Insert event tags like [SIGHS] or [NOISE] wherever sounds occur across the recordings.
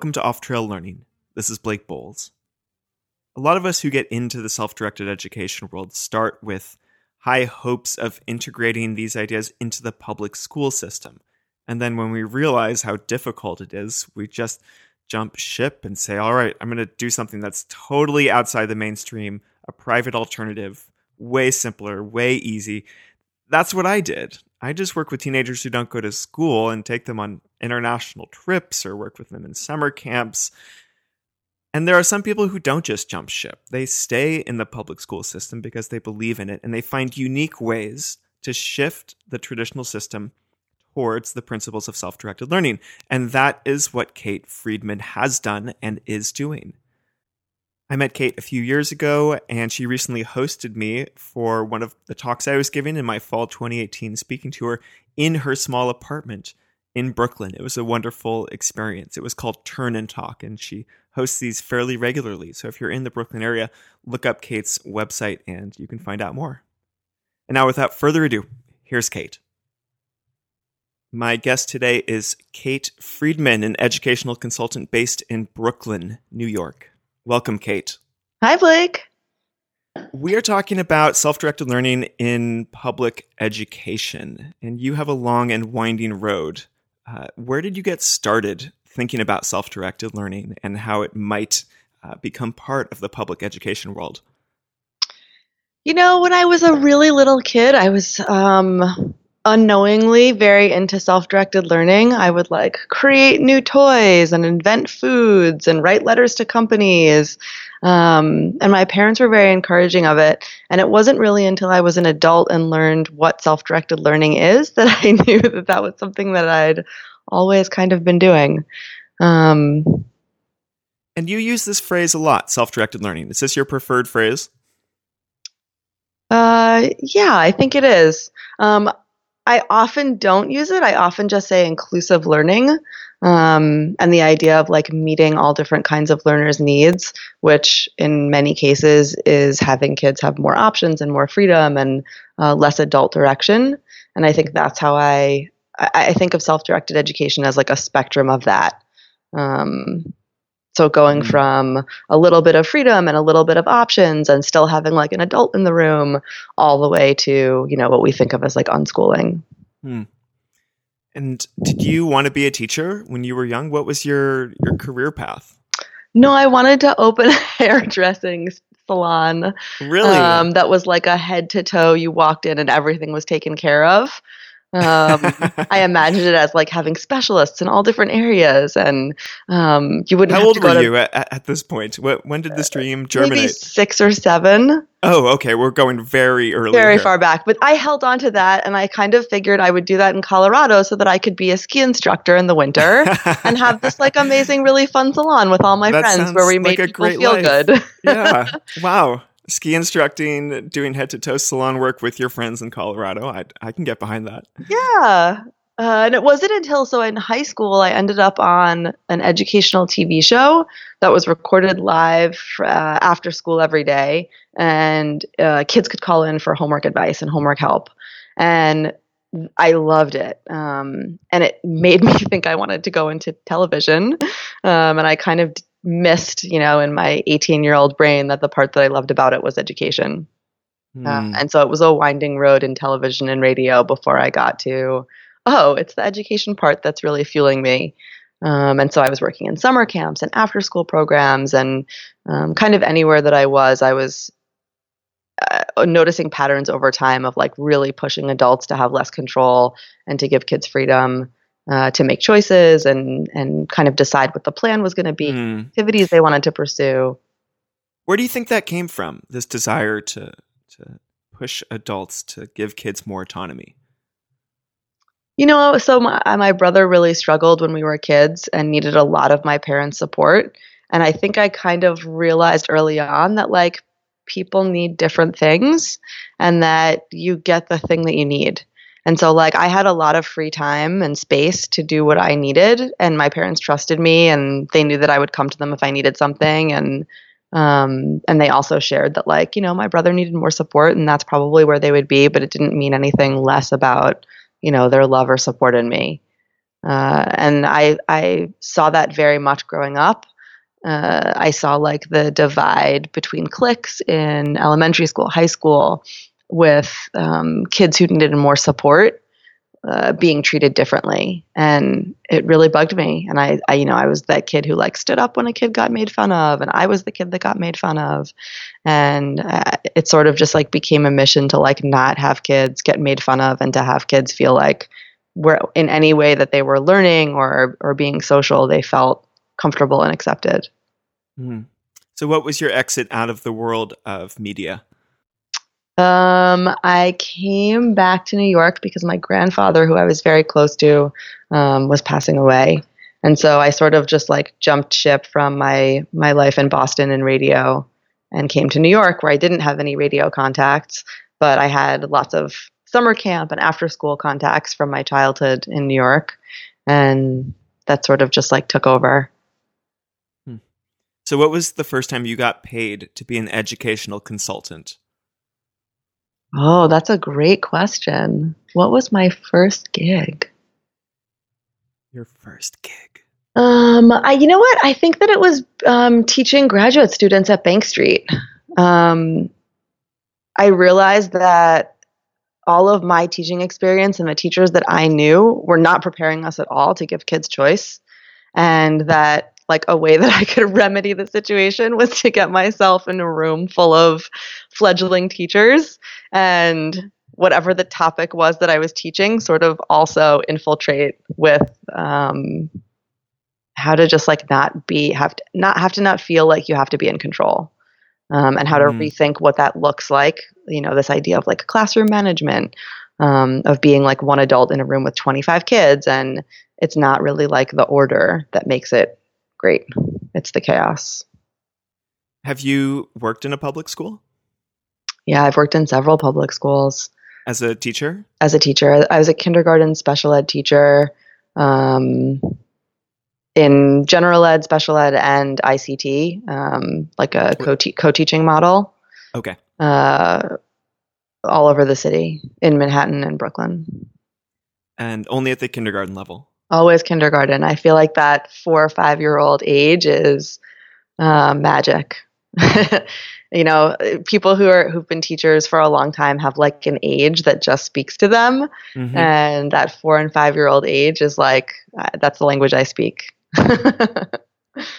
Welcome to Off Trail Learning. This is Blake Boles. A lot of us who get into the self directed education world start with high hopes of integrating these ideas into the public school system. And then when we realize how difficult it is, we just jump ship and say, all right, I'm going to do something that's totally outside the mainstream, a private alternative, way simpler, way easy. That's what I did. I just work with teenagers who don't go to school and take them on international trips or work with them in summer camps. And there are some people who don't just jump ship. They stay in the public school system because they believe in it and they find unique ways to shift the traditional system towards the principles of self directed learning. And that is what Kate Friedman has done and is doing. I met Kate a few years ago, and she recently hosted me for one of the talks I was giving in my fall 2018 speaking tour in her small apartment in Brooklyn. It was a wonderful experience. It was called Turn and Talk, and she hosts these fairly regularly. So if you're in the Brooklyn area, look up Kate's website and you can find out more. And now, without further ado, here's Kate. My guest today is Kate Friedman, an educational consultant based in Brooklyn, New York. Welcome, Kate. Hi, Blake. We are talking about self directed learning in public education, and you have a long and winding road. Uh, where did you get started thinking about self directed learning and how it might uh, become part of the public education world? You know, when I was a really little kid, I was um, unknowingly very into self-directed learning i would like create new toys and invent foods and write letters to companies. Um, and my parents were very encouraging of it. And it wasn't really until i was an adult and learned what self-directed learning is [LAUGHS] that i knew that that was something that i'd always kind of been doing. Um, and you use this phrase a lot self-directed learning. Is this your preferred phrase? Uh, yeah, I think it is. Um, I often don't use it. I often just say inclusive learning um, and the idea of like meeting all different kinds of learners' needs, which in many cases is having kids have more options and more freedom and uh, less adult direction. And I think that's how I I, think of self-directed education as like a spectrum of that. Um, so going mm-hmm. from a little bit of freedom and a little bit of options and still having like an adult in the room all the way to, you know, what we think of as like unschooling. Hmm. And did you want to be a teacher when you were young? What was your your career path? No, I wanted to open a [LAUGHS] hairdressing salon. Really? Um, that was like a head to toe. You walked in and everything was taken care of. Um, [LAUGHS] I imagined it as like having specialists in all different areas, and um, you wouldn't. How old were to, you at, at, this point? When did this dream germinate? Maybe six or seven. Oh, okay. We're going very early. Very here. far back, but I held on to that, and I kind of figured I would do that in Colorado so that I could be a ski instructor in the winter [LAUGHS] and have this like amazing, really fun salon with all my that friends where we like made people feel life. good. yeah. [LAUGHS] Wow ski instructing, doing head to toe salon work with your friends in Colorado. I, I can get behind that. Yeah. Uh, and it wasn't until so in high school I ended up on an educational TV show that was recorded live uh, after school every day, and uh, kids could call in for homework advice and homework help. And I loved it, um, and it made [LAUGHS] me think I wanted to go into television. Um, and I kind of missed, you know, in my 18 year old brain that the part that I loved about it was education. Mm. And so it was a winding road in television and radio before I got to, oh, it's the education part that's really fueling me. Um, and so I was working in summer camps and after school programs and um, kind of anywhere that I was, I was uh, noticing patterns over time of like really pushing adults to have less control and to give kids freedom uh, to make choices and and kind of decide what the plan was going to be, mm. activities they wanted to pursue. Where do you think that came from? This desire to to push adults to give kids more autonomy. You know, so my, my brother really struggled when we were kids and needed a lot of my parents' support. And I think I kind of realized early on that like people need different things and that you get the thing that you need. And so, like, I had a lot of free time and space to do what I needed, and my parents trusted me, and they knew that I would come to them if I needed something, and um, and they also shared that, like, you know, my brother needed more support, and that's probably where they would be, but it didn't mean anything less about, you know, their love or support in me. Uh, and I I saw that very much growing up. Uh, I saw like the divide between cliques in elementary school, high school, with um, kids who needed more support uh, being treated differently, and it really bugged me. And I, I, you know, I was that kid who like stood up when a kid got made fun of, and I was the kid that got made fun of, and uh, it sort of just like became a mission to like not have kids get made fun of, and to have kids feel like were in any way that they were learning or or being social, they felt comfortable and accepted. Mm. So, what was your exit out of the world of media? Um, I came back to New York because my grandfather, who I was very close to, um, was passing away, and so I sort of just like jumped ship from my my life in Boston and radio, and came to New York, where I didn't have any radio contacts, but I had lots of summer camp and after school contacts from my childhood in New York. And that sort of just like took over. Hmm. So, what was the first time you got paid to be an educational consultant? Oh, that's a great question. What was my first gig? Your first gig. Um, I, you know what? I think that it was um, teaching graduate students at Bank Street. Um, I realized that all of my teaching experience and the teachers that I knew were not preparing us at all to give kids choice. And that, like, a way that I could [LAUGHS] remedy the situation was to get myself in a room full of fledgling teachers and whatever the topic was that I was teaching, sort of also infiltrate with um, how to just like not be have to not have to not feel like you have to be in control um, and how to mm. rethink what that looks like. You know, this idea of like classroom management, um, of being like one adult in a room with 25 kids, and it's not really like the order that makes it great. It's the chaos. Have you worked in a public school? Yeah, I've worked in several public schools. As a teacher? As a teacher. I was a kindergarten special ed teacher. Um, in general ed, special ed, and ICT, um, like a co teaching model. Okay. Uh, all over the city in Manhattan and Brooklyn. And only at the kindergarten level. Always kindergarten. I feel like that four or five year old age is uh, magic. [LAUGHS] you know, people who are who've been teachers for a long time have like an age that just speaks to them, mm-hmm. and that four and five year old age is like uh, that's the language I speak. [LAUGHS]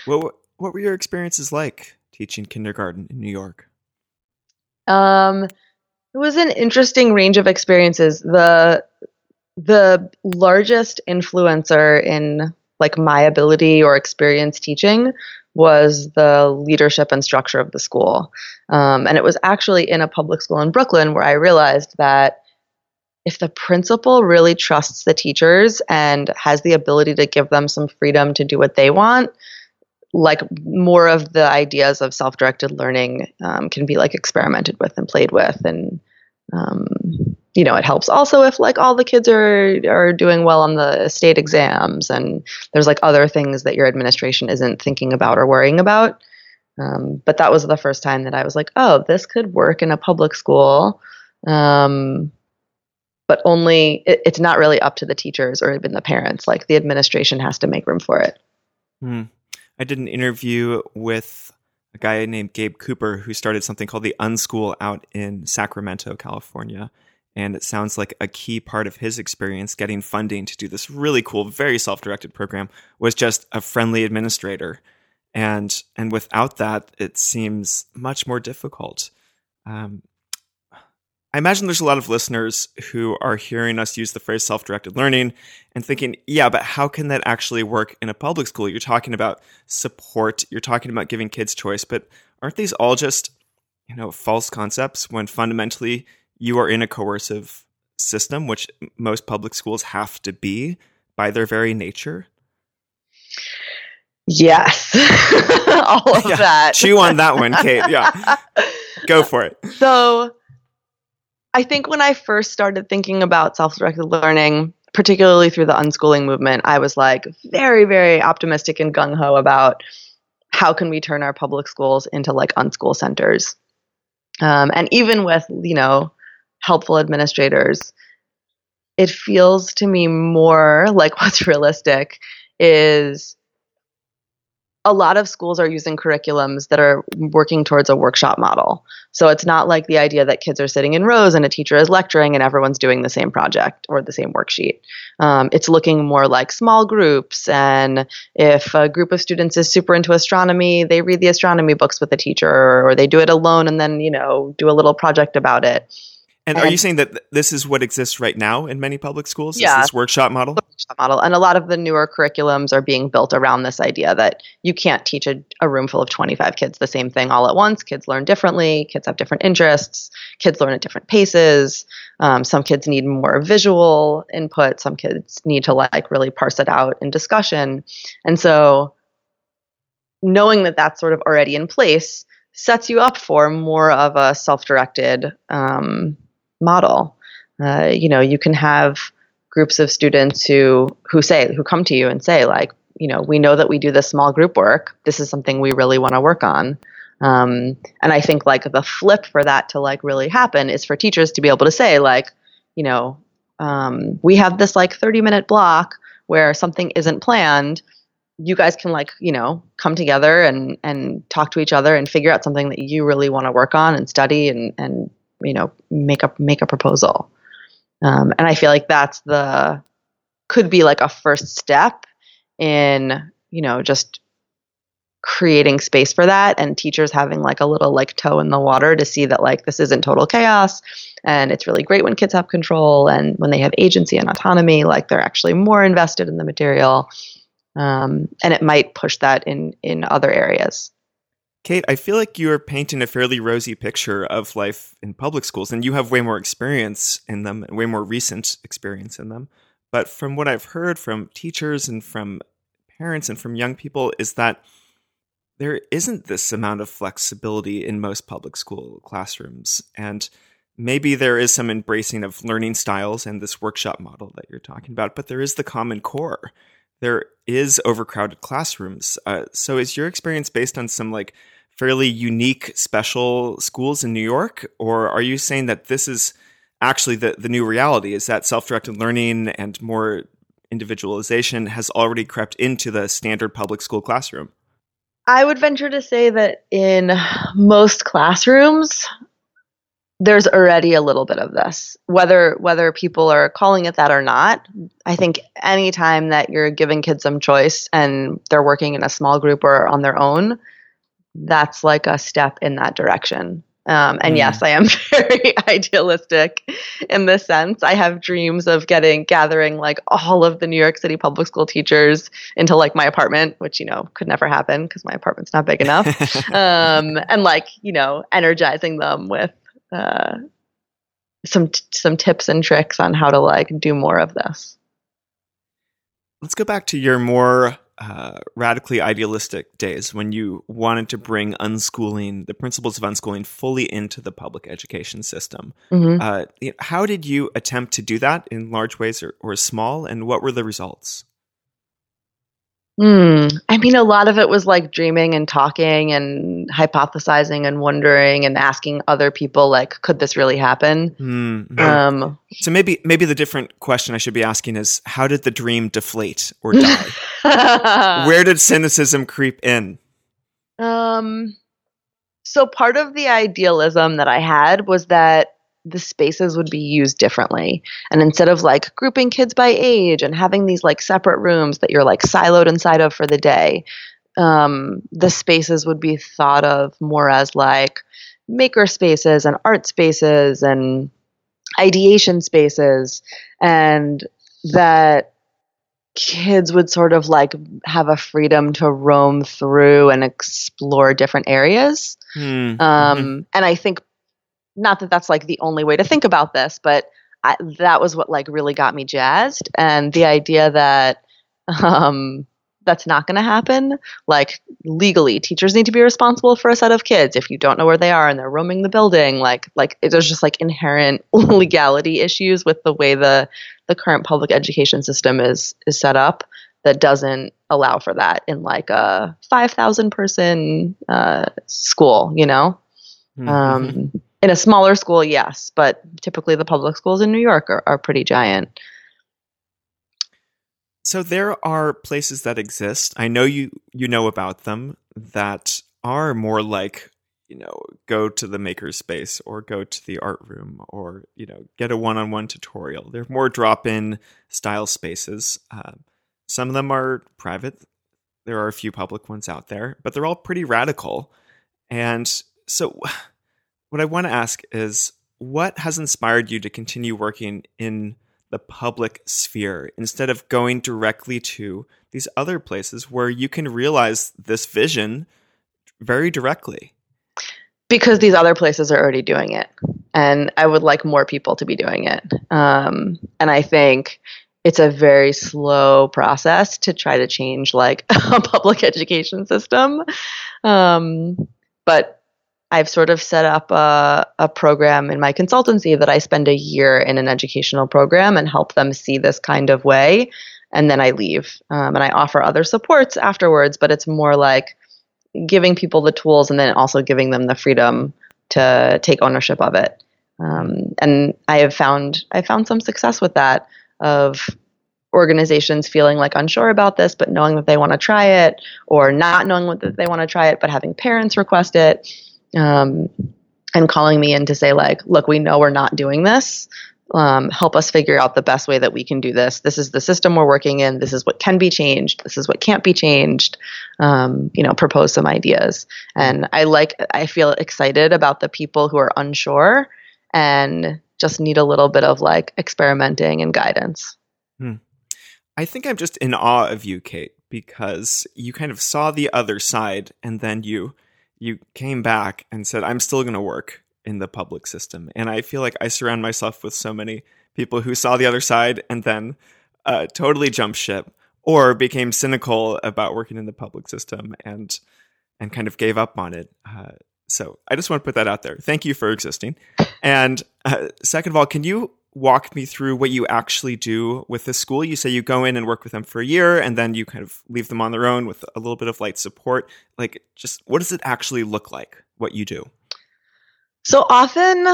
what what were your experiences like teaching kindergarten in New York? Um, it was an interesting range of experiences. The the largest influencer in like my ability or experience teaching was the leadership and structure of the school. Um, and it was actually in a public school in Brooklyn where I realized that if the principal really trusts the teachers and has the ability to give them some freedom to do what they want, like more of the ideas of self-directed learning um, can be like experimented with and played with, and um, you know it helps also if like all the kids are are doing well on the state exams and there's like other things that your administration isn't thinking about or worrying about. Um, but that was the first time that I was like, oh, this could work in a public school. Um, but only it, it's not really up to the teachers or even the parents. Like the administration has to make room for it. Hmm. I did an interview with a guy named Gabe Cooper who started something called the Unschool out in Sacramento, California. And it sounds like a key part of his experience getting funding to do this really cool, very self-directed program was just a friendly administrator. And and without that, it seems much more difficult. Um, I imagine there's a lot of listeners who are hearing us use the phrase self directed learning and thinking, yeah, but how can that actually work in a public school? You're talking about support, you're talking about giving kids choice, but aren't these all just, you know, false concepts when fundamentally you are in a coercive system, which most public schools have to be by their very nature? Yes. [LAUGHS] all of yeah. that. Chew on that one, Kate. Yeah. [LAUGHS] Go for it. So, I think when I first started thinking about self directed learning, particularly through the unschooling movement, I was like very, very optimistic and gung ho about how can we turn our public schools into like unschool centers. Um, and even with, you know, helpful administrators, it feels to me more [LAUGHS] like what's realistic is a lot of schools are using curriculums that are working towards a workshop model. So it's not like the idea that kids are sitting in rows and a teacher is lecturing and everyone's doing the same project or the same worksheet. Um, it's looking more like small groups. And if a group of students is super into astronomy, they read the astronomy books with the teacher or they do it alone and then, you know, do a little project about it. And, and, are you saying that this is what exists right now in many public schools? Yeah, this workshop model. Workshop model, and a lot of the newer curriculums are being built around this idea that you can't teach a, a room full of 25 kids the same thing all at once. Kids learn differently. Kids have different interests. Kids learn at different paces. Um, some kids need more visual input. Some kids need to like really parse it out in discussion. And so, knowing that that's sort of already in place sets you up for more of a self-directed. Um, model. Uh, you know, you can have groups of students who who say who come to you and say like, you know, we know that we do this small group work. This is something we really want to work on. Um, and I think like the flip for that to like really happen is for teachers to be able to say like, you know, um, we have this like 30 minute block where something isn't planned you guys can like you know come together and and talk to each other and figure out something that you really want to work on and study and and you know make a make a proposal. Um, and i feel like that's the could be like a first step in you know just creating space for that and teachers having like a little like toe in the water to see that like this isn't total chaos and it's really great when kids have control and when they have agency and autonomy like they're actually more invested in the material um, and it might push that in in other areas Kate, I feel like you're painting a fairly rosy picture of life in public schools, and you have way more experience in them, way more recent experience in them. But from what I've heard from teachers and from parents and from young people, is that there isn't this amount of flexibility in most public school classrooms. And maybe there is some embracing of learning styles and this workshop model that you're talking about, but there is the common core there is overcrowded classrooms. Uh, so is your experience based on some like fairly unique special schools in New York, or are you saying that this is actually the the new reality? Is that self directed learning and more individualization has already crept into the standard public school classroom? I would venture to say that in most classrooms, there's already a little bit of this whether whether people are calling it that or not i think anytime that you're giving kids some choice and they're working in a small group or on their own that's like a step in that direction um, and mm. yes i am [LAUGHS] very idealistic in this sense i have dreams of getting gathering like all of the new york city public school teachers into like my apartment which you know could never happen because my apartment's not big enough [LAUGHS] um, and like you know energizing them with uh, some t- some tips and tricks on how to like do more of this. Let's go back to your more uh, radically idealistic days when you wanted to bring unschooling, the principles of unschooling, fully into the public education system. Mm-hmm. Uh, how did you attempt to do that in large ways or, or small, and what were the results? Hmm. I mean, a lot of it was like dreaming and talking and hypothesizing and wondering and asking other people, like, could this really happen? Mm-hmm. Um, so maybe maybe the different question I should be asking is, how did the dream deflate or die? [LAUGHS] Where did cynicism creep in? Um. So part of the idealism that I had was that the spaces would be used differently. And instead of like grouping kids by age and having these like separate rooms that you're like siloed inside of for the day, um, the spaces would be thought of more as like maker spaces and art spaces and ideation spaces. And that kids would sort of like have a freedom to roam through and explore different areas. Mm. Um, mm-hmm. And I think not that that's like the only way to think about this, but I, that was what like really got me jazzed. And the idea that [LAUGHS] um, that's not going to happen, like legally, teachers need to be responsible for a set of kids. If you don't know where they are and they're roaming the building, like like there's just like inherent [LAUGHS] legality issues with the way the the current public education system is is set up that doesn't allow for that in like a 5,000 person uh, school, you know? Mm-hmm. Um, in a smaller school, yes, but typically the public schools in New York are, are pretty giant. So there are places that exist. I know you you know about them that are more like you know go to the makerspace or go to the art room or you know get a one-on-one tutorial. They're more drop-in style spaces. Uh, some of them are private. There are a few public ones out there, but they're all pretty radical. And so, [SIGHS] what I want to ask is, what has inspired you to continue working in the public sphere instead of going directly to these other places where you can realize this vision very directly? Because these other places are already doing it. And I would like more people to be doing it. Um, and I think it's a very slow process to try to change like [LAUGHS] a public education system. Um, but I've sort of set up a, a program in my consultancy that I spend a year in an educational program and help them see this kind of way. And then I leave um, and I offer other supports afterwards, but it's more like giving people the tools and then also giving them the freedom to take ownership of it. Um, and I have found I found some success with that of organizations feeling like unsure about this but knowing that they want to try it or not knowing that they want to try it but having parents request it um, and calling me in to say like look we know we're not doing this. Um, help us figure out the best way that we can do this. This is the system we're working in. This is what can be changed. This is what can't be changed. Um, you know propose some ideas. And i like i feel excited about the people who are unsure and just need a little bit of like experimenting and guidance. Hmm. i think i'm just in awe of you kate because you kind of saw the other side and then you you came back and said, I'm still going to work in the public system. And I feel like I surround myself with so many people who saw the other side and then uh, totally jumped ship or became cynical about working in the public system and and kind of gave up on it. Uh, so I just want to put that out there. Thank you for existing. And uh, second of all, can you walk me through what you actually do with the school. You say you go in and work with them for a year and then you kind of leave them on their own with a little bit of light support. Like, just what does it actually look like, what you do? So often,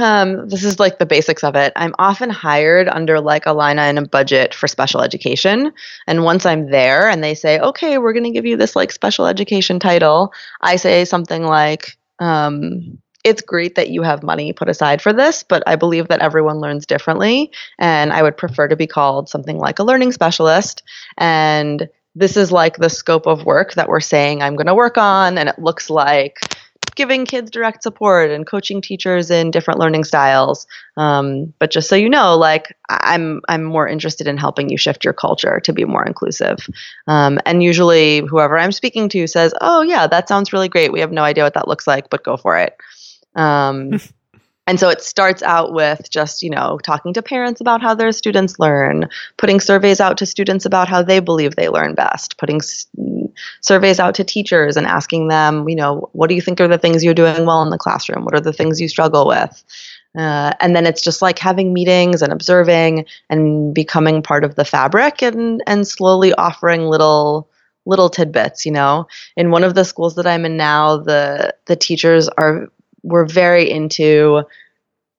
um, this is like the basics of it. I'm often hired under like a line item budget for special education. And once I'm there and they say, okay, we're going to give you this like special education title, I say something like, um, it's great that you have money put aside for this, but I believe that everyone learns differently. And I would prefer to be called something like a learning specialist. And this is like the scope of work that we're saying I'm going to work on. And it looks like giving kids direct support and coaching teachers in different learning styles. Um, but just so you know, like I'm, I'm more interested in helping you shift your culture to be more inclusive. Um, and usually, whoever I'm speaking to says, "Oh yeah, that sounds really great. We have no idea what that looks like, but go for it." Um, [LAUGHS] and so it starts out with just, you know, talking to parents about how their students learn, putting surveys out to students about how they believe they learn best, putting s- surveys out to teachers and asking them, you know, what do you think are the things you're doing well in the classroom? What are the things you struggle with? Uh, and then it's just like having meetings and observing and becoming part of the fabric and and slowly offering little little tidbits you know in one of the schools that i'm in now the the teachers are we're very into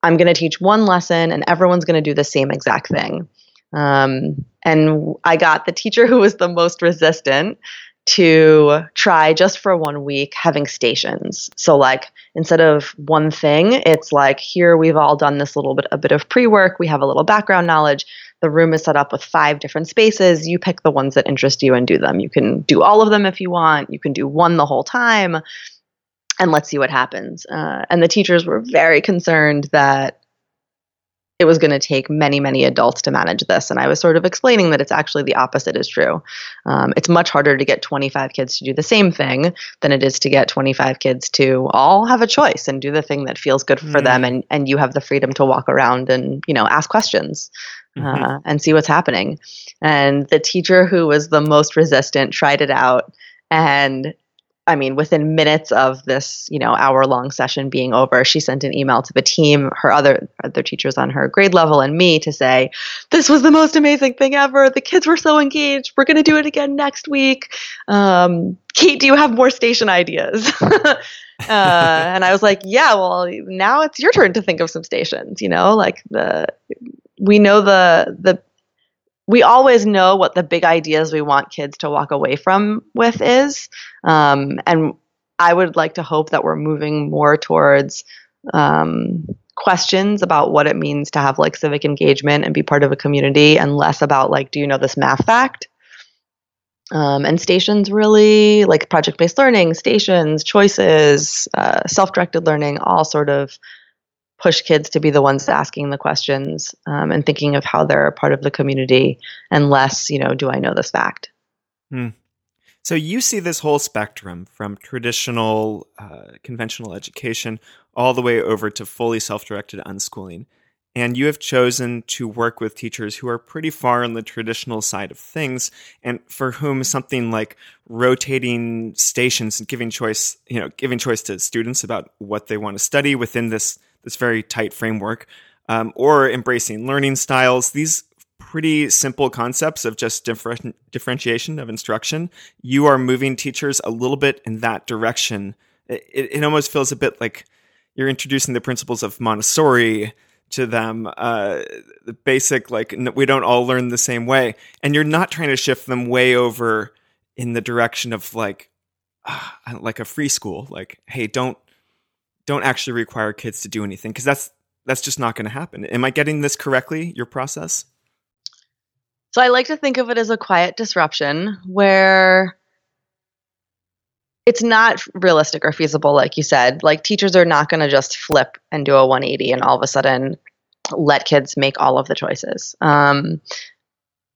I'm going to teach one lesson and everyone's going to do the same exact thing. Um, and I got the teacher who was the most resistant to try just for one week having stations. So like instead of one thing, it's like here we've all done this little bit a bit of pre-work, we have a little background knowledge. The room is set up with five different spaces. You pick the ones that interest you and do them. You can do all of them if you want. You can do one the whole time and let's see what happens. Uh, and the teachers were very concerned that it was going to take many, many adults to manage this. And I was sort of explaining that it's actually the opposite is true. Um, it's much harder to get 25 kids to do the same thing than it is to get 25 kids to all have a choice and do the thing that feels good for mm. them. And, and you have the freedom to walk around and, you know, ask questions. Mm-hmm. Uh, and see what's happening. And the teacher who was the most resistant tried it out and I mean, within minutes of this, you know, hour long session being over, she sent an email to the team, her other other teachers on her grade level, and me to say, "This was the most amazing thing ever. The kids were so engaged. We're going to do it again next week." Um, Kate, do you have more station ideas? [LAUGHS] uh, and I was like, yeah, well, now it's your turn to think of some stations. You know, like the we know the the we always know what the big ideas we want kids to walk away from with is, um, and I would like to hope that we're moving more towards um, questions about what it means to have like civic engagement and be part of a community, and less about like, do you know this math fact? Um, and stations really like project based learning, stations, choices, uh, self directed learning, all sort of push kids to be the ones asking the questions um, and thinking of how they're a part of the community and less, you know, do I know this fact? Hmm. So you see this whole spectrum from traditional, uh, conventional education all the way over to fully self directed unschooling and you have chosen to work with teachers who are pretty far on the traditional side of things and for whom something like rotating stations and giving choice you know giving choice to students about what they want to study within this this very tight framework um, or embracing learning styles. These pretty simple concepts of just different differentiation of instruction you are moving teachers a little bit in that direction. It, it almost feels a bit like you're introducing the principles of montessori to them uh, the basic like we don't all learn the same way. And you're not trying to shift them way over in the direction of like uh, like a free school like hey don't don't actually require kids to do anything because that's that's just not going to happen. Am i getting this correctly your process? So i like to think of it as a quiet disruption where it's not realistic or feasible like you said. Like teachers are not going to just flip and do a 180 and all of a sudden let kids make all of the choices. Um,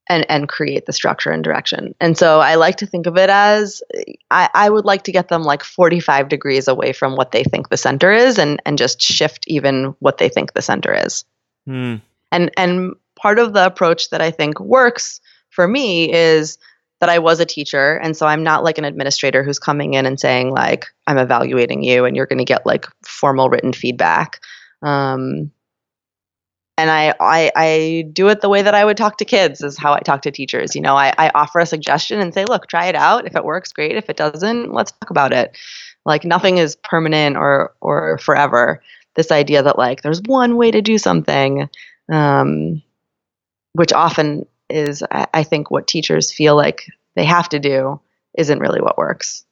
and and create the structure and direction and so i like to think of it as I, I would like to get them like 45 degrees away from what they think the center is and and just shift even what they think the center is hmm. and and part of the approach that i think works for me is that I was a teacher. And so I'm not like an administrator who's coming in and saying, like, I'm evaluating you and you're going to get like formal written feedback. Um, and I, I, I do it the way that I would talk to kids is how I talk to teachers. You know, I, I offer a suggestion and say, look, try it out. If it works, great. If it doesn't, let's talk about it. Like nothing is permanent or or forever. This idea that like there's one way to do something, um, which often is I think what teachers feel like they have to do isn't really what works.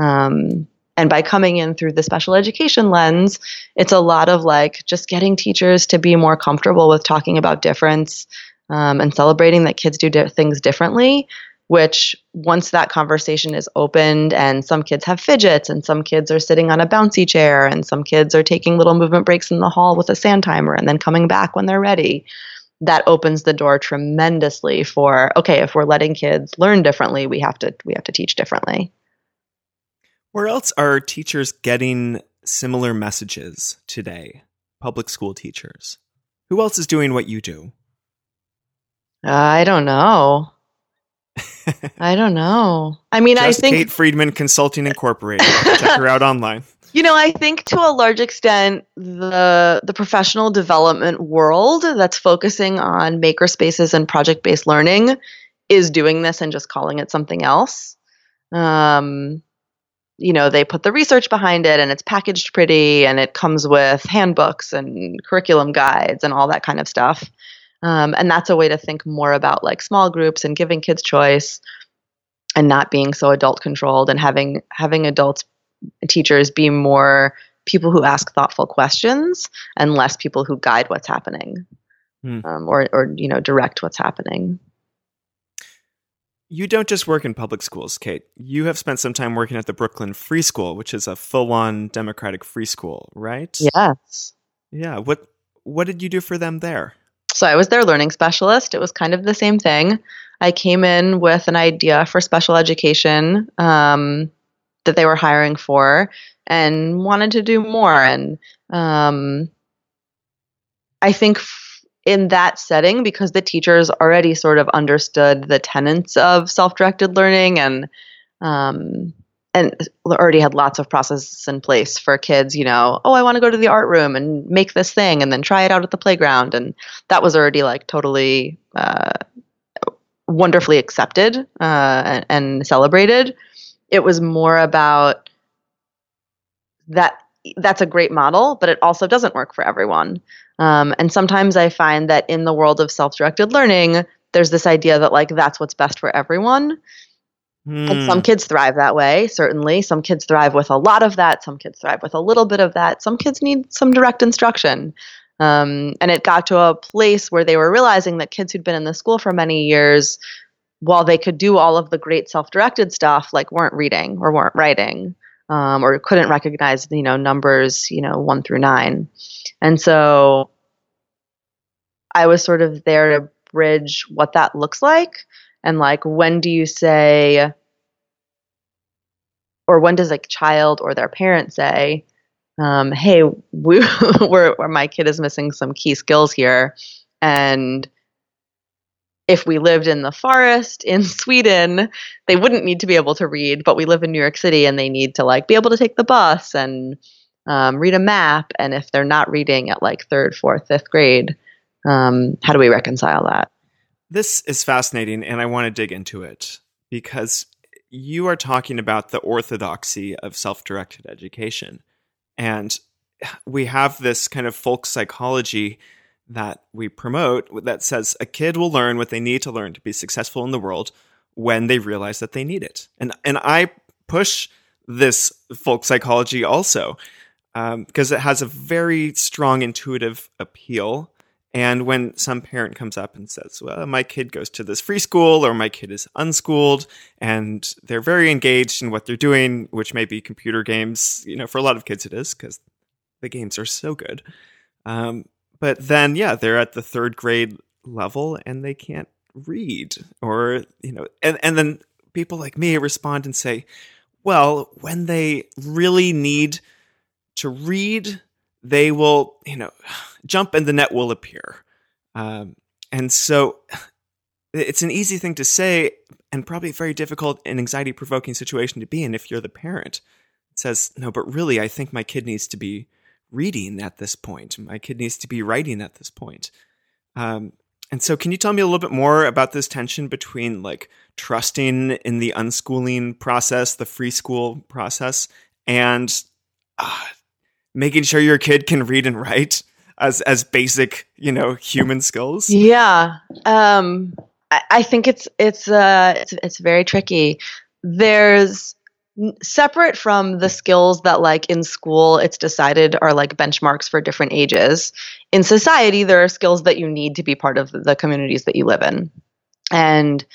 Um, and by coming in through the special education lens, it's a lot of like just getting teachers to be more comfortable with talking about difference um, and celebrating that kids do di- things differently. Which, once that conversation is opened, and some kids have fidgets, and some kids are sitting on a bouncy chair, and some kids are taking little movement breaks in the hall with a sand timer and then coming back when they're ready that opens the door tremendously for okay if we're letting kids learn differently we have to we have to teach differently where else are teachers getting similar messages today? Public school teachers. Who else is doing what you do? I don't know. [LAUGHS] I don't know. I mean Just i think kate friedman consulting incorporated. Check her out online. [LAUGHS] You know, I think to a large extent the the professional development world that's focusing on maker spaces and project based learning is doing this and just calling it something else. Um, you know, they put the research behind it and it's packaged pretty and it comes with handbooks and curriculum guides and all that kind of stuff. Um, and that's a way to think more about like small groups and giving kids choice and not being so adult controlled and having having adults teachers be more people who ask thoughtful questions and less people who guide what's happening hmm. um, or, or you know direct what's happening you don't just work in public schools kate. You have spent some time working at the brooklyn free school which is a full-on democratic free school right? Yes. Yeah. What what did you do for them there? So i was their learning specialist. It was kind of the same thing. I came in with an idea for special education um, that they were hiring for and wanted to do more. And um, I think f- in that setting, because the teachers already sort of understood the tenets of self-directed learning and um, and already had lots of processes in place for kids, you know, oh, I want to go to the art room and make this thing and then try it out at the playground. And that was already like totally uh, wonderfully accepted uh, and, and, celebrated it was more about that that's a great model, but it also doesn't work for everyone. Um, and sometimes I find that in the world of self-directed learning, there's this idea that like that's what's best for everyone. Mm. And some hmm. kids thrive that way, certainly. Some kids thrive with a lot of that. Some kids thrive with a little bit of that. Some kids need some direct instruction. Um, and it got to a place where they were realizing that kids who'd been in the school for many years, while they could do all of the great self-directed stuff, like weren't reading or weren't writing, um, or couldn't recognize, you know, numbers, you know, one through nine. And so I was sort of there to bridge what that looks like and like when do you say or when does a child or their parent say um, hey we, [LAUGHS] we're, my kid is missing some key skills here and if we lived in the forest in [LAUGHS] Sweden, they wouldn't need to be able to read, but we live in New York City and they need to like be able to take the bus and um, read a map. And if they're not reading at like third, fourth, fifth grade, um, how do we reconcile that? This is fascinating, and I want to dig into it because you are talking about the orthodoxy of self directed education. And we have this kind of folk psychology that we promote that says a kid will learn what they need to learn to be successful in the world when they realize that they need it. And, and I push this folk psychology also because um, it has a very strong intuitive appeal and when some parent comes up and says, Well, my kid goes to this free school or my kid is unschooled and they're very engaged in what they're doing, which may be computer games, you know, for a lot of kids it is because the games are so good. Um, but then, yeah, they're at the third grade level and they can't read or, you know, and, and then people like me respond and say, Well, when they really need to read, they will, you know, [SIGHS] jump and the net will appear. Um, and so [SIGHS] it's an easy thing to say and probably a very difficult and anxiety provoking situation to be in if you're the parent. It says, no, but really, I think my kid needs to be reading at this point. My kid needs to be writing at this point. Um, and so, can you tell me a little bit more about this tension between like trusting in the unschooling process, the free school process, and uh, making sure your kid can read and write as as basic, you know, human skills? Yeah. Um I, I think it's it's uh it's it's very tricky. There's separate from the skills that like in school it's decided are like benchmarks for different ages in society there are skills that you need to be part of the communities that you live in and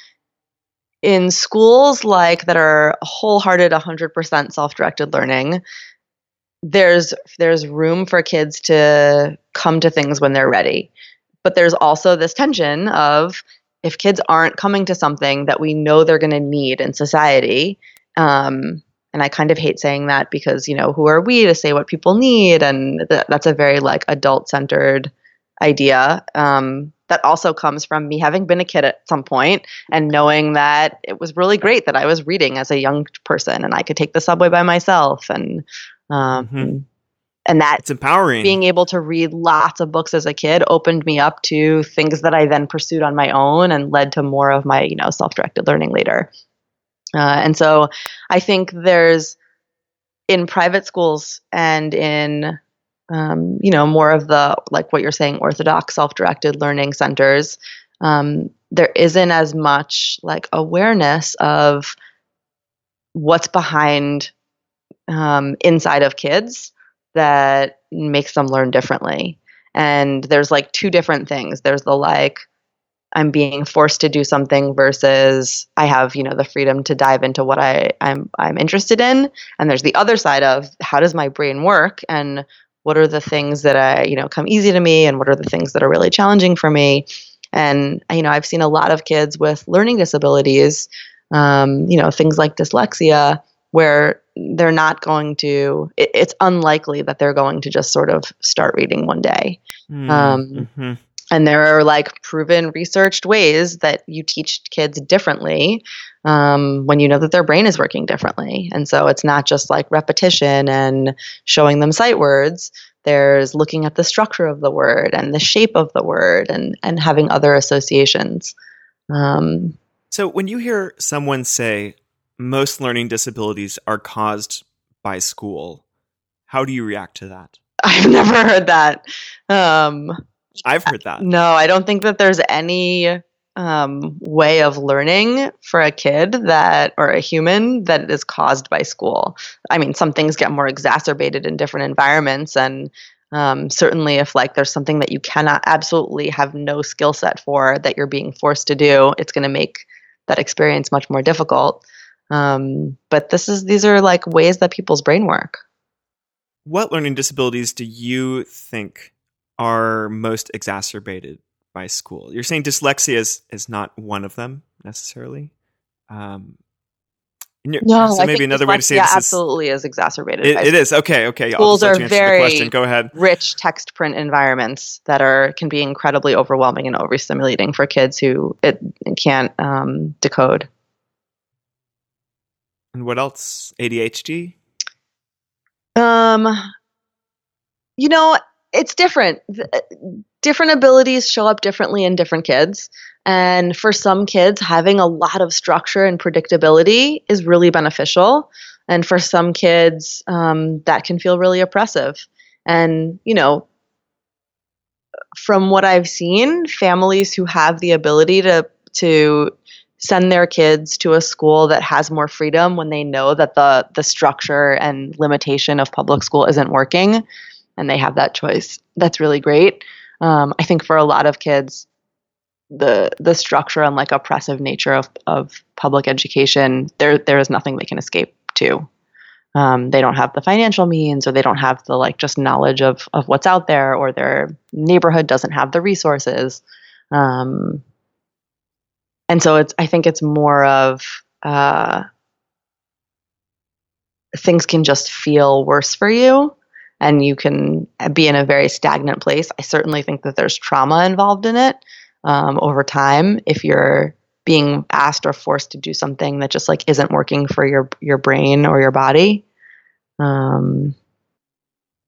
in schools like that are wholehearted 100% self-directed learning there's there's room for kids to come to things when they're ready. But there's also this tension of if kids aren't coming to something that we know they're going to need in society, um, and I kind of hate saying that because you know who are we to say what people need, and th- that's a very like adult centered idea. Um, that also comes from me having been a kid at some point and knowing that it was really great that I was reading as a young person and I could take the subway by myself and um, mm-hmm. And that it's empowering. Being able to read lots of books as a kid opened me up to things that I then pursued on my own and led to more of my, you know, self-directed learning later. Uh, and so I think there's in private schools and in um, you know more of the like what you're saying orthodox self-directed learning centers um, there isn't as much like awareness of what's behind um, inside of kids that makes them learn differently. And there's like two different things. There's the like, I'm being forced to do something versus I have, you know, the freedom to dive into what I, I'm I'm interested in. And there's the other side of how does my brain work and what are the things that I, you know, come easy to me and what are the things that are really challenging for me. And you know, I've seen a lot of kids with learning disabilities, um, you know, things like dyslexia, where they're not going to it, it's unlikely that they're going to just sort of start reading one day mm, um, mm-hmm. And there are like proven researched ways that you teach kids differently um, when you know that their brain is working differently and so it's not just like repetition and showing them sight words there's looking at the structure of the word and the shape of the word and and having other associations um, so when you hear someone say most learning disabilities are caused by school. How do you react to that? [LAUGHS] I've never heard that. Um, I've heard that. No, I don't think that there's any um, way of learning for a kid that or a human that is caused by school. I mean, some things get more exacerbated in different environments, and um, certainly if like there's something that you cannot absolutely have no skill set for that you're being forced to do, it's going to make that experience much more difficult. Um, but this is these are like ways that people's brain work. What learning disabilities do you think are most exacerbated by school? You're saying dyslexia is, is not one of them necessarily. Um, no, so maybe another way to say this absolutely is, is exacerbated. It, it is okay. Okay, schools are very Go ahead. Rich text print environments that are can be incredibly overwhelming and overstimulating for kids who it, can't um, decode. And what else? ADHD. Um, you know, it's different. Different abilities show up differently in different kids. And for some kids, having a lot of structure and predictability is really beneficial. And for some kids, um, that can feel really oppressive. And, you know, from what I've seen, families who have the ability to, to send their kids to a school that has more freedom when they know that the the structure and limitation of public school isn't working and they have that choice. That's really great. Um, i think for a lot of kids the the structure and like oppressive nature of, of public education there there is nothing they can escape to. Um, they don't have the financial means or they don't have the like just knowledge of of what's out there or their neighborhood doesn't have the resources. Um, and so it's i think it's more of uh, things can just feel worse for you and you can be in a very stagnant place i certainly think that there's trauma involved in it um, over time if you're being asked or forced to do something that just like isn't working for your your brain or your body um,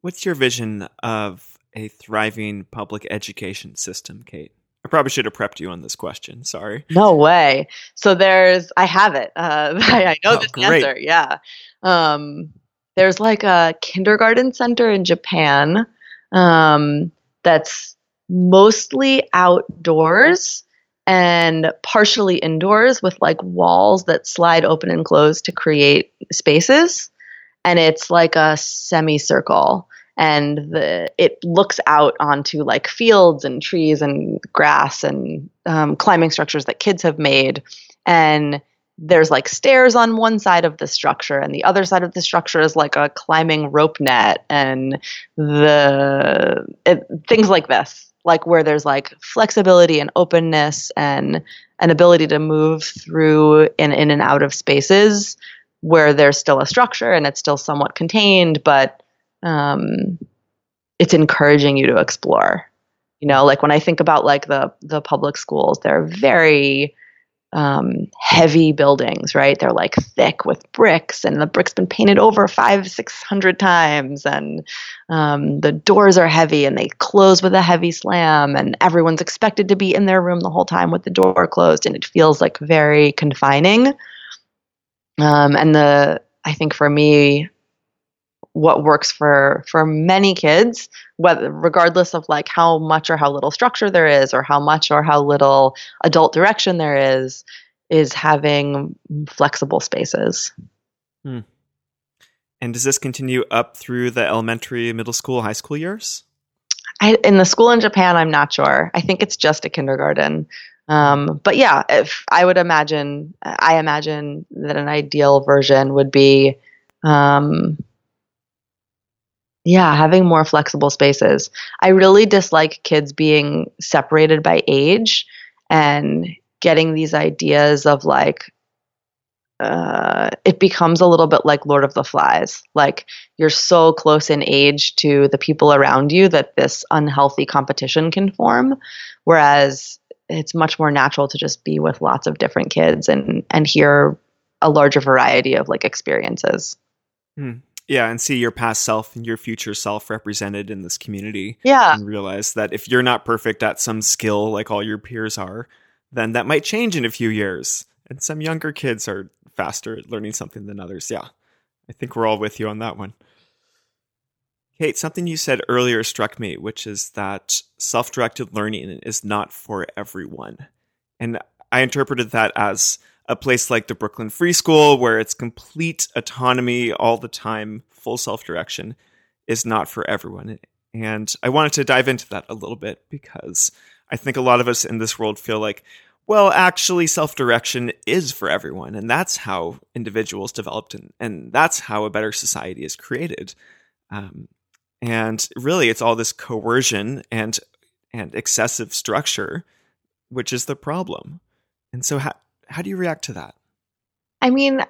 what's your vision of a thriving public education system kate I probably should have prepped you on this question. Sorry. No way. So there's, I have it. Uh, [LAUGHS] I, I, know oh, this great. answer. Yeah. Um, there's like a kindergarten center in Japan um, that's mostly outdoors and partially indoors with like walls that slide open and close to create spaces. And it's like a semicircle and the it looks out onto like fields and trees and grass and um, climbing structures that kids have made and there's like stairs on one side of the structure and the other side of the structure is like a climbing rope net and the it, things like this like where there's like flexibility and openness and an ability to move through in in and out of spaces where there's still a structure and it's still somewhat contained but um, it's encouraging you to explore. You know, like when I think about like the the public schools, they're very um, heavy buildings, right? They're like thick with bricks, and the bricks been painted over five, six hundred times, and um, the doors are heavy, and they close with a heavy slam, and everyone's expected to be in their room the whole time with the door closed, and it feels like very confining. Um, and the I think for me, what works for for many kids whether regardless of like how much or how little structure there is or how much or how little adult direction there is is having flexible spaces. Hmm. and does this continue up through the elementary middle school high school years? I, in the school in japan i'm not sure. I think it's just a kindergarten. Um, but yeah if i would imagine i imagine that an ideal version would be um, yeah, having more flexible spaces. I really dislike kids being separated by age and getting these ideas of like, uh, it becomes a little bit like Lord of the Flies. Like you're so close in age to the people around you that this unhealthy competition can form. Whereas it's much more natural to just be with lots of different kids and and hear a larger variety of like experiences. Hmm yeah and see your past self and your future self represented in this community. Yeah. And realize that if you're not perfect at some skill like all your peers are then that might change in a few years. And some younger kids are faster at learning something than others. Yeah i think we're all with you on that one. Kate, something you said earlier struck me, which is that self directed learning is not for everyone. And I interpreted that as a place like the Brooklyn Free School, where it's complete autonomy all the time, full self direction, is not for everyone. And I wanted to dive into that a little bit because I think a lot of us in this world feel like, well, actually, self direction is for everyone. And that's how individuals developed, and, and that's how a better society is created. Um, and really, it's all this coercion and and excessive structure, which is the problem. And so, how, how do you react to that? I mean,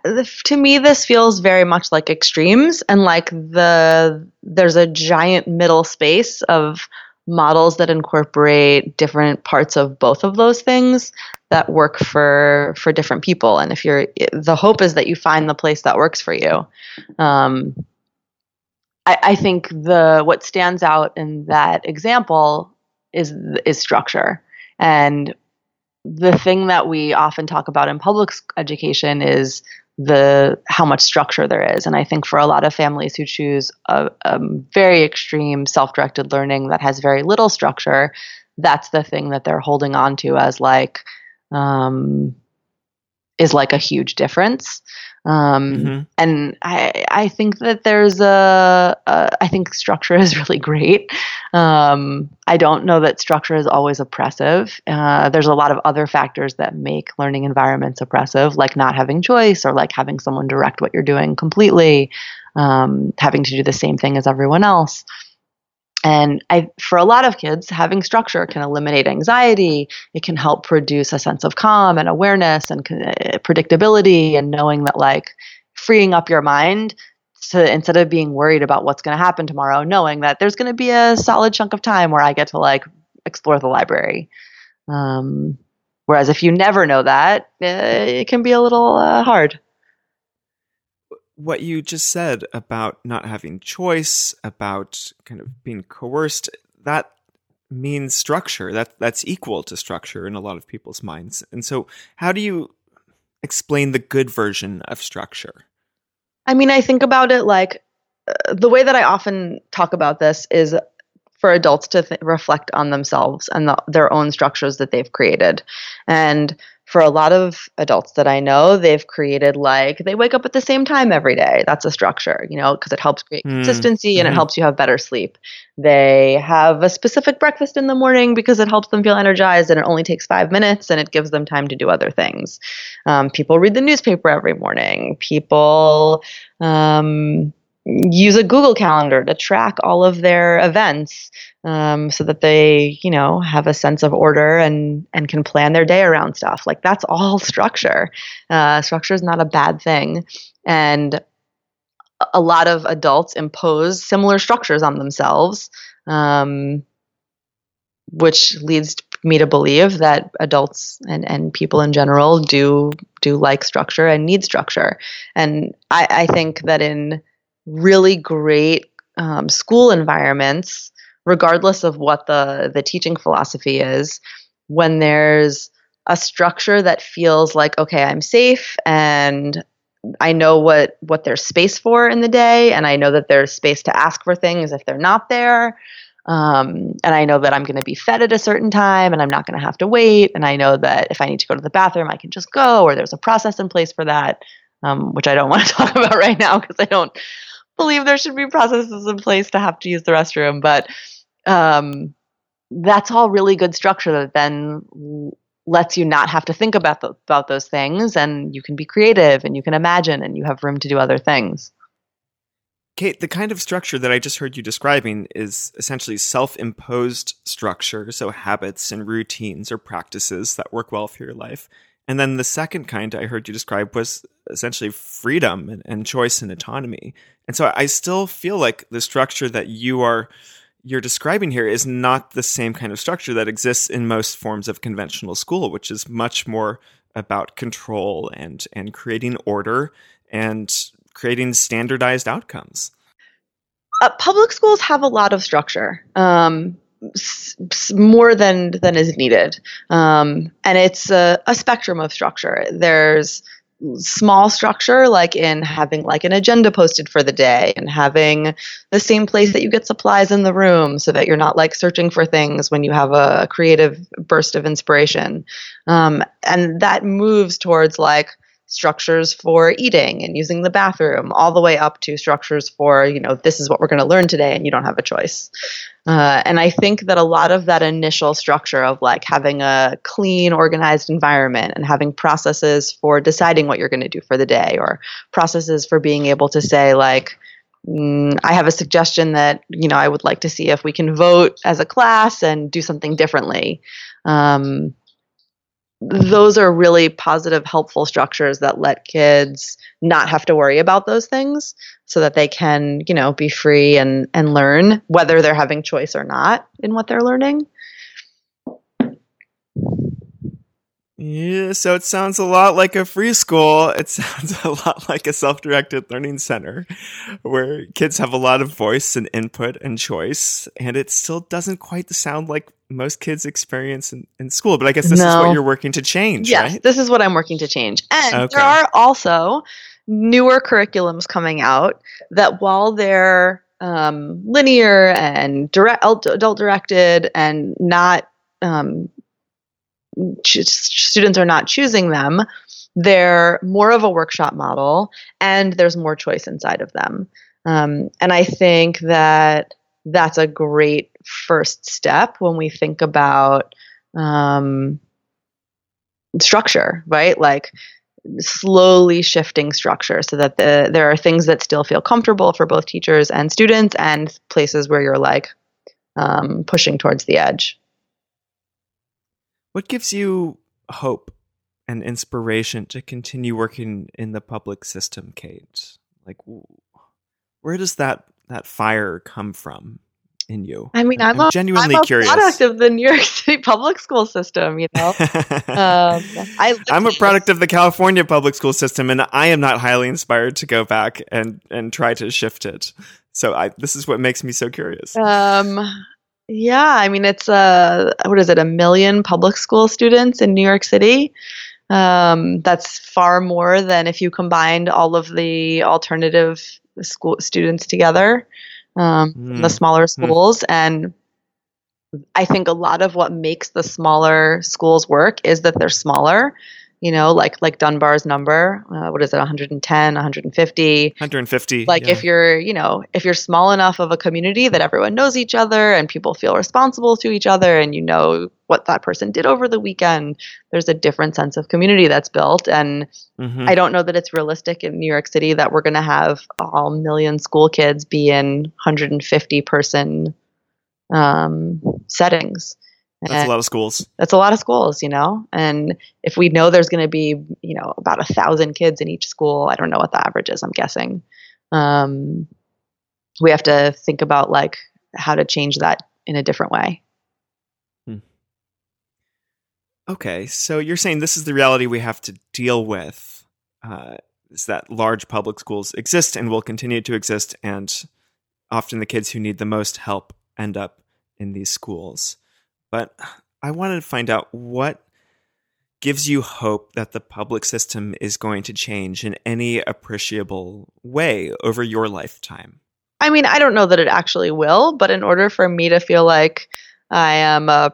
to me, this feels very much like extremes, and like the there's a giant middle space of models that incorporate different parts of both of those things that work for for different people. And if you're, the hope is that you find the place that works for you. Um, I, I think the what stands out in that example is is structure and the thing that we often talk about in public education is the how much structure there is. And i think for a lot of families who choose a, a very extreme self-directed learning that has very little structure that's the thing that they're holding on to as like um, is like a huge difference um, mm-hmm. And I, I think that there's a, a, I think structure [LAUGHS] is really great. Um, I don't know that structure is always oppressive. Uh, there's a lot of other factors that make learning environments oppressive, like not having choice or like having someone direct what you're doing completely, um, having to do the same thing as everyone else. And I, for a lot of kids, having structure can eliminate anxiety. It can help produce a sense of calm and awareness and uh, predictability and knowing that, like, freeing up your mind to instead of being worried about what's going to happen tomorrow, knowing that there's going to be a solid chunk of time where I get to like explore the library. Um, whereas if you never know that, uh, it can be a little uh, hard what you just said about not having choice, about kind of being coerced, that means structure. That that's equal to structure in a lot of people's minds. And so, how do you explain the good version of structure? I mean, I think about it like uh, the way that I often talk about this is for adults to th- reflect on themselves and the, their own structures that they've created. And for a lot of adults that I know, they've created like they wake up at the same time every day. That's a structure, you know, because it helps create mm. consistency and mm-hmm. it helps you have better sleep. They have a specific breakfast in the morning because it helps them feel energized and it only takes five minutes and it gives them time to do other things. Um, people read the newspaper every morning. People, um, use a Google Calendar to track all of their events um, so that they, you know, have a sense of order and and can plan their day around stuff. Like that's all [LAUGHS] structure. Uh, structure is not a bad thing, and a lot of adults impose similar structures on themselves, um, which leads me to believe that adults and, and people in general do do like structure and need structure. And I, I think that in really great um, school environments, regardless of what the the teaching philosophy is, when there's a structure that feels like okay, I'm safe and I know what what there's space for in the day, and I know that there's space to ask for things if they're not there. Um, and I know that I'm going to be fed at a certain time and I'm not going to have to wait. And I know that if I need to go to the bathroom, I can just go, or there's a process in place for that, um, which I don't [LAUGHS] want to talk about right now because I don't believe there should be processes in place to have to use the restroom, but um, that's all really good structure that then lets you not have to think about the, about those things, and you can be creative and you can imagine, and you have room to do other things. Kate, the kind of structure that I just heard you describing is essentially self imposed structure, so habits and routines or practices that work well for your life. And then the second kind I heard you describe was essentially freedom and, and, choice and autonomy. And so I still feel like the structure that you are you're describing here is not the same kind of structure that exists in most forms of conventional school, which is much more about control and and creating order and creating standardized outcomes. Uh, public schools have a lot of structure. Um, more than than is needed um, and it's a, a, spectrum of structure there's small structure like in having like an agenda posted for the day and having the same place that you get supplies in the room so that you're not like searching for things when you have a creative burst of inspiration. Um, and that moves towards like structures for eating and using the bathroom all the way up to structures for you know this is what we're going to learn today and you don't have a choice uh, and I think that a lot of that initial structure of like having a clean, organized environment and having processes for deciding what you're going to do for the day or processes for being able to say, like, mm, I have a suggestion that, you know, I would like to see if we can vote as a class and do something differently. Um, those are really positive, helpful structures that let kids not have to worry about those things so that they can, you know, be free and, and learn whether they're having choice or not in what they're learning. Yeah, so it sounds a lot like a free school. It [LAUGHS] sounds a lot like a self directed learning center where kids have a lot of voice and input and choice. And it still doesn't quite sound like most kids experience in, in school. But I guess this no. is what you're working to change, yes, right? this is what I'm working to change. And okay. there are also newer curriculums coming out that while they're um, linear and direct, adult directed and not um, students are not choosing them, they're more of a workshop model and there's more choice inside of them. Um, and I think that that's a great first step when we think about um, structure, right? Like slowly shifting structure so that the, there are things that still feel comfortable for both teachers and students and places where you're like um, pushing towards the edge. What gives you hope and inspiration to continue working in the public system, Kate? Like, where does that that fire come from in you? I mean, I'm, I'm a, genuinely I'm a curious. product of the New York [LAUGHS] City public school system. You know, [LAUGHS] um, I I'm a product of the California public school system, and I am not highly inspired to go back and and try to shift it. So I, this is what makes me so curious. Um, yeah, I mean it's a uh, what is it? A million public school students in New York City. Um, that's far more than if you combined all of the alternative school students together, um, mm. the smaller hmm. schools. Mm. And I think a lot of what makes the smaller schools work is that they're smaller you know, like like Dunbar's number, uh, what is it, 110, 150? 150. Like yeah. if you're, you know, if you're small enough of a community that everyone knows each other and people feel responsible to each other and you know what that person did over the weekend, there's a different sense of community that's built. And mm-hmm. I don't know that it's realistic in New York City that we're going to have all million school kids be in 150 person um, settings. That's a lot of schools. That's a lot of schools, you know. And if we know there's going to be, you know, about a thousand kids in each school, I don't know what the average is. I'm guessing. Um, we have to think about like how to change that in a different way. Hmm. Okay, so you're saying this is the reality we have to deal with. Uh, is that large public schools exist and will continue to exist, and often the kids who need the most help end up in these schools. But I wanted to find out what gives you hope that the public system is going to change in any appreciable way over your lifetime. I mean, I don't know that it actually will, but in order for me to feel like I am uh,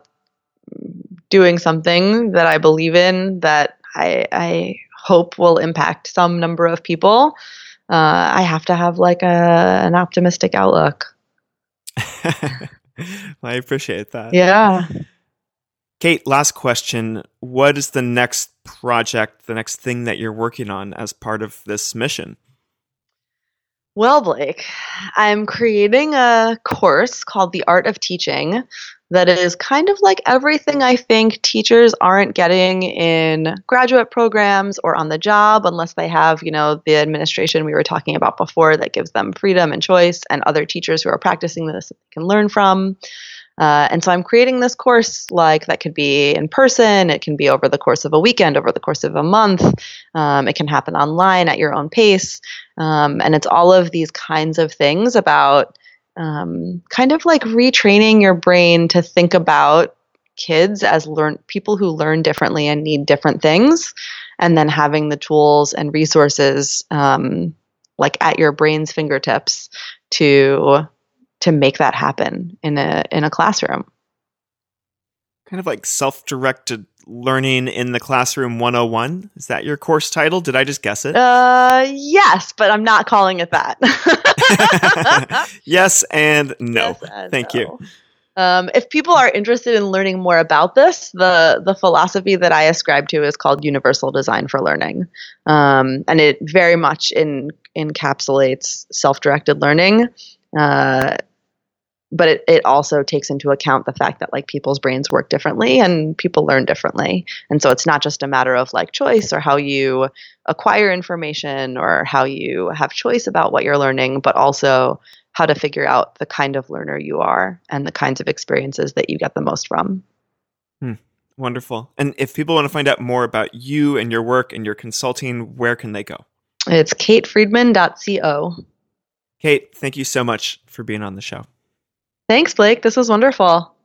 doing something that I believe in, that I, I hope will impact some number of people, uh, I have to have like a, an optimistic outlook. [LAUGHS] [LAUGHS] I appreciate that. Yeah. Kate, last question. What is the next project, the next thing that you're working on as part of this mission? Well, Blake, I'm creating a course called The Art of Teaching that is kind of like everything I think teachers aren't getting in graduate programs or on the job unless they have, you know, the administration we were talking about before that gives them freedom and choice and other teachers who are practicing this can learn from. Uh, and so I'm creating this course like that could be in person, it can be over the course of a weekend, over the course of a month, um, it can happen online at your own pace. Um, and it's all of these kinds of things about um, kind of like retraining your brain to think about kids as learn people who learn differently and need different things and then having the tools and resources um, like at your brain's fingertips to to make that happen in a in a classroom. Kind of like self-directed learning in the classroom 101 is that your course title? Did i just guess it? Uh yes but i'm not calling it that [LAUGHS] [LAUGHS] yes and no yes and thank no. you um, if people are interested in learning more about this, the the philosophy that I ascribe to is called Universal Design for Learning, um, and it very much in, encapsulates self directed learning. Uh, but it, it also takes into account the fact that like people's brains work differently and people learn differently. And so it's not just a matter of like choice or how you acquire information or how you have choice about what you're learning but also how to figure out the kind of learner you are and the kinds of experiences that you get the most from. Hmm. wonderful. And if people want to find out more about you and your work and your consulting where can they go? It's katefriedman.co kate thank you so much for being on the show Thanks, Blake. This was wonderful.